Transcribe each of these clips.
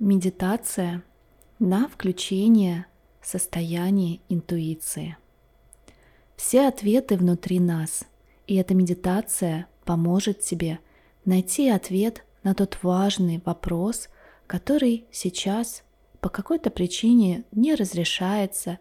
Медитация на включение состояния интуиции. Все ответы внутри нас, и эта медитация поможет тебе найти ответ на тот важный вопрос, который сейчас по какой-то причине не разрешается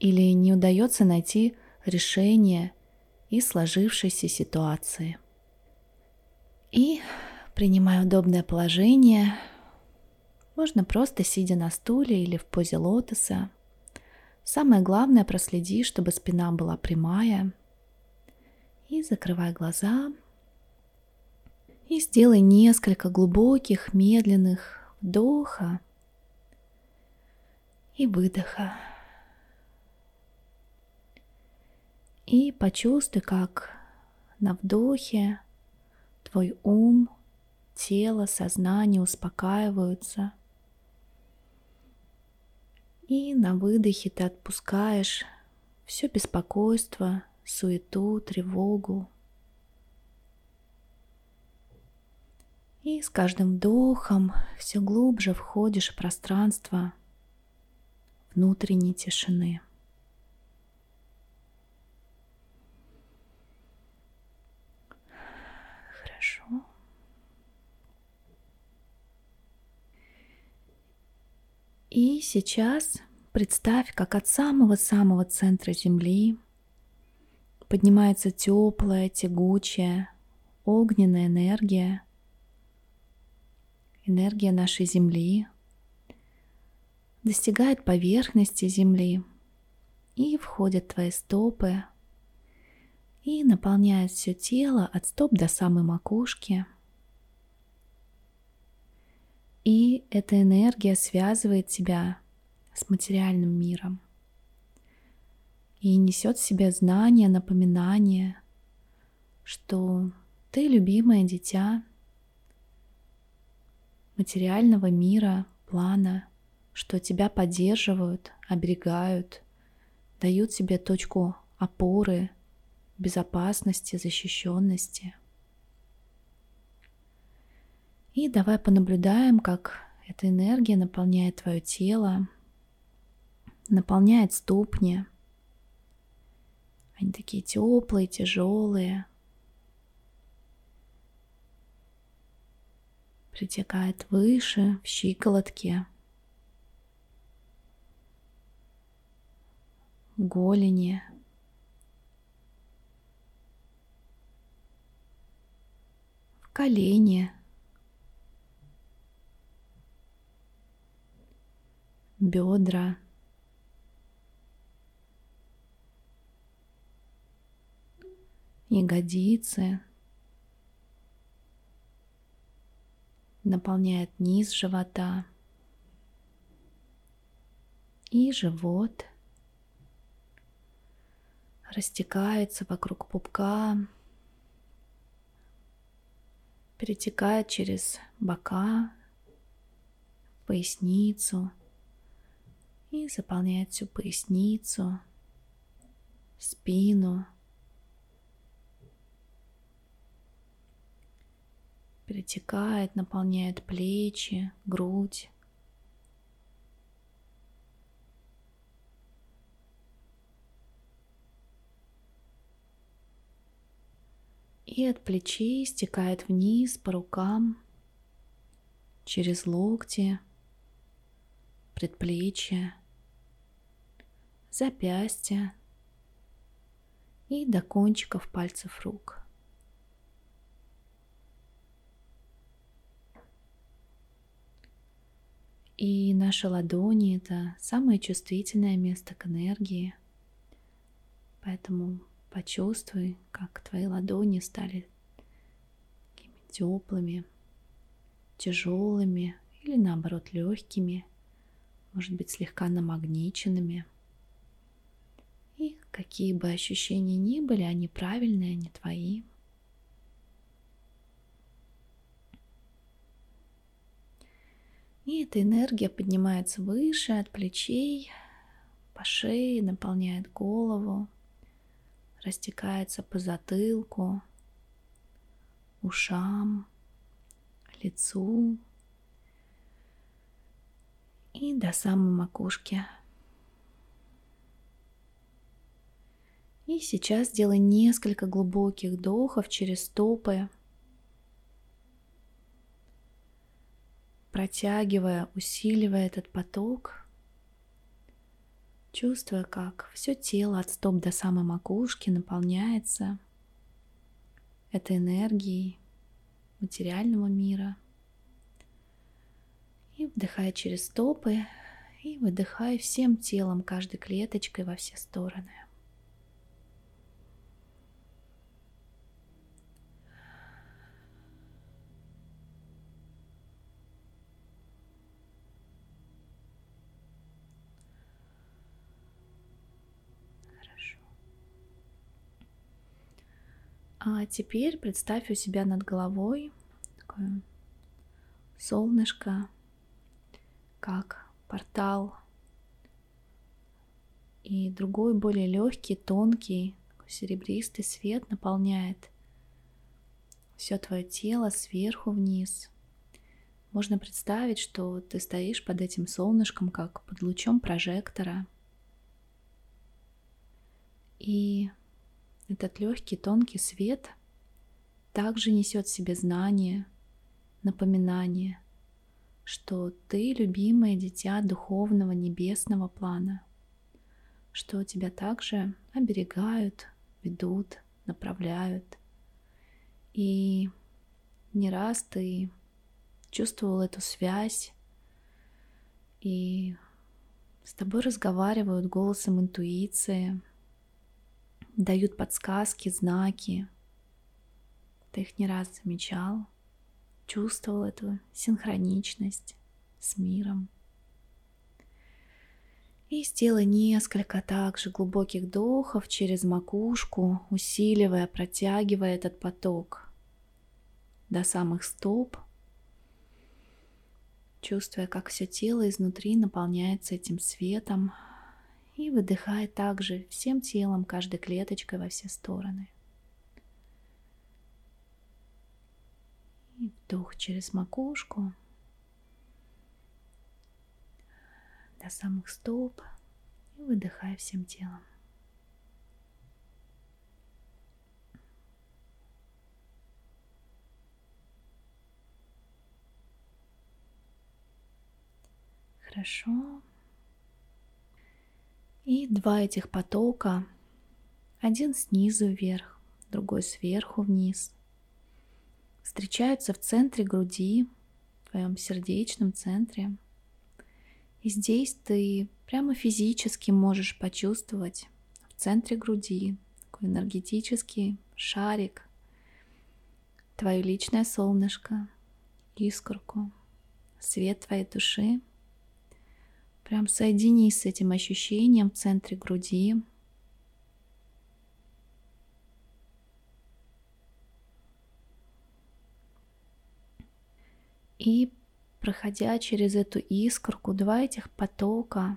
или не удается найти решение из сложившейся ситуации. И принимая удобное положение, можно просто сидя на стуле или в позе лотоса. Самое главное проследи, чтобы спина была прямая. И закрывай глаза. И сделай несколько глубоких, медленных вдоха и выдоха. И почувствуй, как на вдохе твой ум, тело, сознание успокаиваются – и на выдохе ты отпускаешь все беспокойство, суету, тревогу. И с каждым вдохом все глубже входишь в пространство внутренней тишины. Хорошо. И сейчас представь, как от самого-самого центра Земли поднимается теплая, тягучая, огненная энергия, энергия нашей Земли, достигает поверхности Земли и входит в твои стопы и наполняет все тело от стоп до самой макушки – и эта энергия связывает тебя с материальным миром и несет в себе знание, напоминание, что ты любимое дитя материального мира, плана, что тебя поддерживают, оберегают, дают тебе точку опоры, безопасности, защищенности – и давай понаблюдаем, как эта энергия наполняет твое тело, наполняет ступни. Они такие теплые, тяжелые. Притекает выше, в щиколотке, голени, в колени – бедра, ягодицы, наполняет низ живота. И живот. Растекается вокруг пупка, перетекает через бока, поясницу – и заполняет всю поясницу, спину, перетекает, наполняет плечи, грудь. И от плечей стекает вниз по рукам, через локти, предплечья, запястья и до кончиков пальцев рук. И наши ладони — это самое чувствительное место к энергии. Поэтому почувствуй, как твои ладони стали такими теплыми, тяжелыми или наоборот легкими, может быть слегка намагниченными. Какие бы ощущения ни были, они правильные, они твои. И эта энергия поднимается выше от плечей, по шее, наполняет голову, растекается по затылку, ушам, лицу, И до самой макушки. И сейчас сделай несколько глубоких вдохов через стопы, протягивая, усиливая этот поток, чувствуя, как все тело от стоп до самой макушки наполняется этой энергией материального мира. И вдыхая через стопы, и выдыхая всем телом, каждой клеточкой во все стороны. А теперь представь у себя над головой такое солнышко, как портал, и другой более легкий, тонкий, серебристый свет наполняет все твое тело сверху вниз. Можно представить, что ты стоишь под этим солнышком, как под лучом прожектора. И этот легкий тонкий свет также несет в себе знание, напоминание, что ты любимое дитя духовного небесного плана, что тебя также оберегают, ведут, направляют. И не раз ты чувствовал эту связь, и с тобой разговаривают голосом интуиции, дают подсказки, знаки. Ты их не раз замечал, чувствовал эту синхроничность с миром. И сделай несколько также глубоких вдохов через макушку, усиливая, протягивая этот поток до самых стоп, чувствуя, как все тело изнутри наполняется этим светом, и выдыхай также всем телом, каждой клеточкой во все стороны. И вдох через макушку до самых стоп и выдыхай всем телом. Хорошо. И два этих потока, один снизу вверх, другой сверху вниз, встречаются в центре груди, в твоем сердечном центре. И здесь ты прямо физически можешь почувствовать в центре груди такой энергетический шарик, твое личное солнышко, искорку, свет твоей души – Прям соединись с этим ощущением в центре груди. И проходя через эту искорку, два этих потока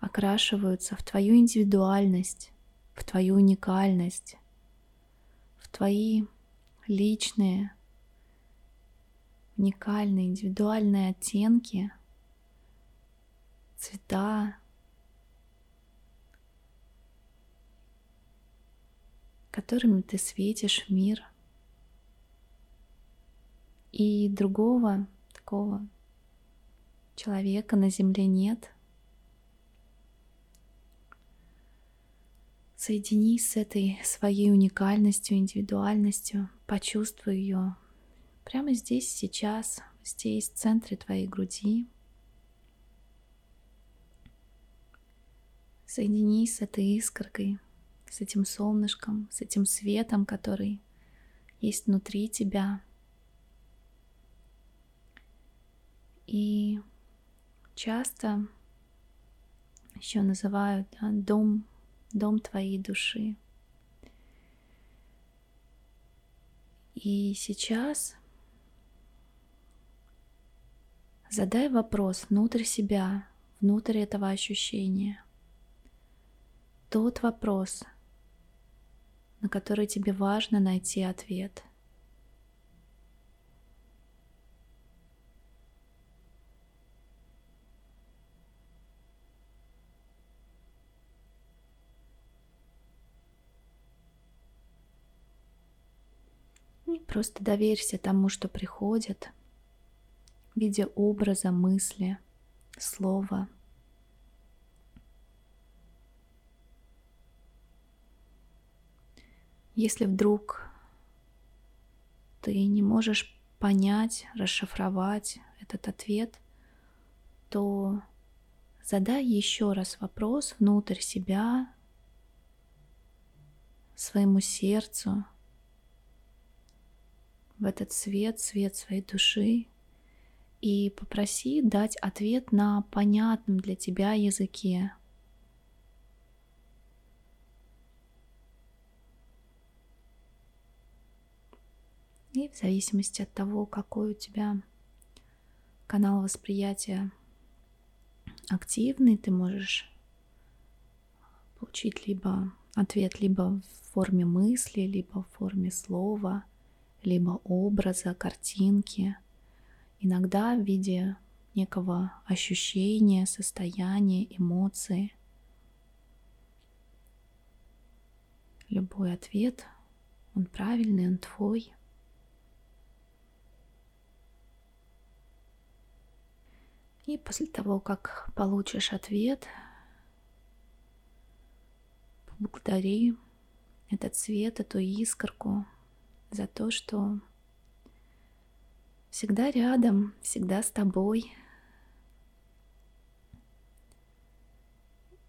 окрашиваются в твою индивидуальность, в твою уникальность, в твои личные, уникальные, индивидуальные оттенки – цвета, которыми ты светишь мир. И другого такого человека на земле нет. Соединись с этой своей уникальностью, индивидуальностью, почувствуй ее прямо здесь, сейчас, здесь, в центре твоей груди. Соединись с этой искоркой, с этим солнышком, с этим светом, который есть внутри тебя. И часто еще называют да, дом, дом твоей души. И сейчас задай вопрос внутрь себя, внутрь этого ощущения тот вопрос, на который тебе важно найти ответ. И просто доверься тому, что приходит в виде образа, мысли, слова – Если вдруг ты не можешь понять, расшифровать этот ответ, то задай еще раз вопрос внутрь себя, своему сердцу, в этот свет, свет своей души, и попроси дать ответ на понятном для тебя языке. В зависимости от того, какой у тебя канал восприятия активный, ты можешь получить либо ответ либо в форме мысли, либо в форме слова, либо образа, картинки, иногда в виде некого ощущения, состояния, эмоции. Любой ответ, он правильный, он твой – И после того, как получишь ответ, поблагодари этот свет, эту искорку за то, что всегда рядом, всегда с тобой.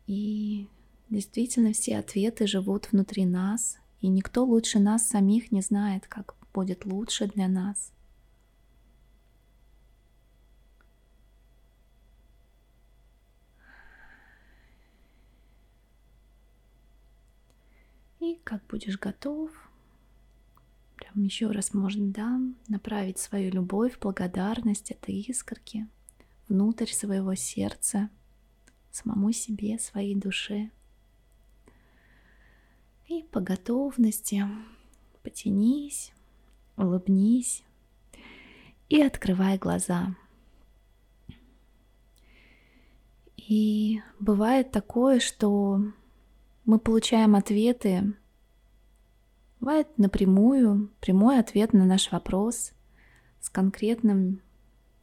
И действительно все ответы живут внутри нас, и никто лучше нас самих не знает, как будет лучше для нас. И как будешь готов, прям еще раз можно, да, направить свою любовь, благодарность этой искорки внутрь своего сердца, самому себе, своей душе. И по готовности потянись, улыбнись и открывай глаза. И бывает такое, что мы получаем ответы, бывает напрямую, прямой ответ на наш вопрос с конкретным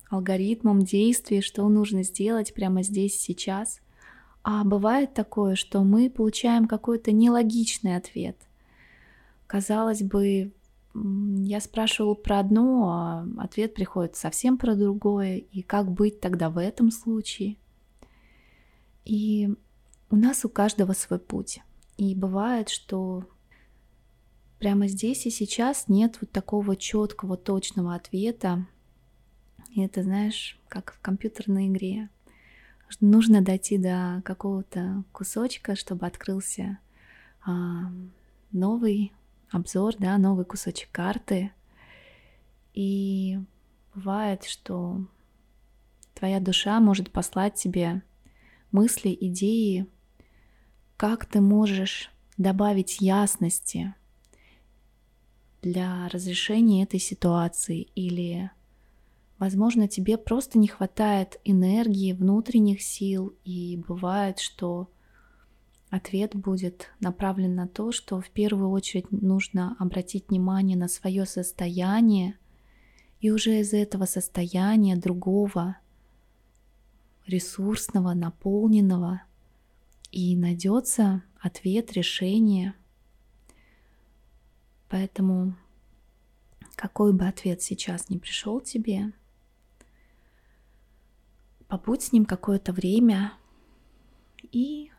алгоритмом действий, что нужно сделать прямо здесь, сейчас. А бывает такое, что мы получаем какой-то нелогичный ответ. Казалось бы, я спрашивал про одно, а ответ приходит совсем про другое. И как быть тогда в этом случае? И у нас у каждого свой путь. И бывает, что прямо здесь и сейчас нет вот такого четкого, точного ответа. И это, знаешь, как в компьютерной игре. Нужно дойти до какого-то кусочка, чтобы открылся а, новый обзор, да, новый кусочек карты. И бывает, что твоя душа может послать тебе мысли, идеи, как ты можешь добавить ясности для разрешения этой ситуации или Возможно, тебе просто не хватает энергии, внутренних сил, и бывает, что ответ будет направлен на то, что в первую очередь нужно обратить внимание на свое состояние, и уже из этого состояния другого, ресурсного, наполненного, и найдется ответ, решение. Поэтому какой бы ответ сейчас не пришел тебе, побудь с ним какое-то время, и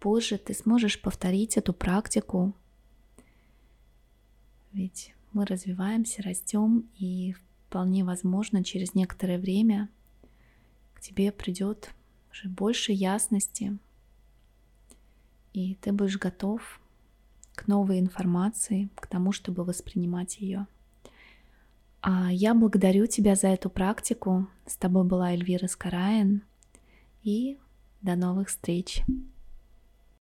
позже ты сможешь повторить эту практику. Ведь мы развиваемся, растем, и вполне возможно через некоторое время к тебе придет уже больше ясности, и ты будешь готов к новой информации, к тому, чтобы воспринимать ее. А я благодарю тебя за эту практику. С тобой была Эльвира Скараин. И до новых встреч.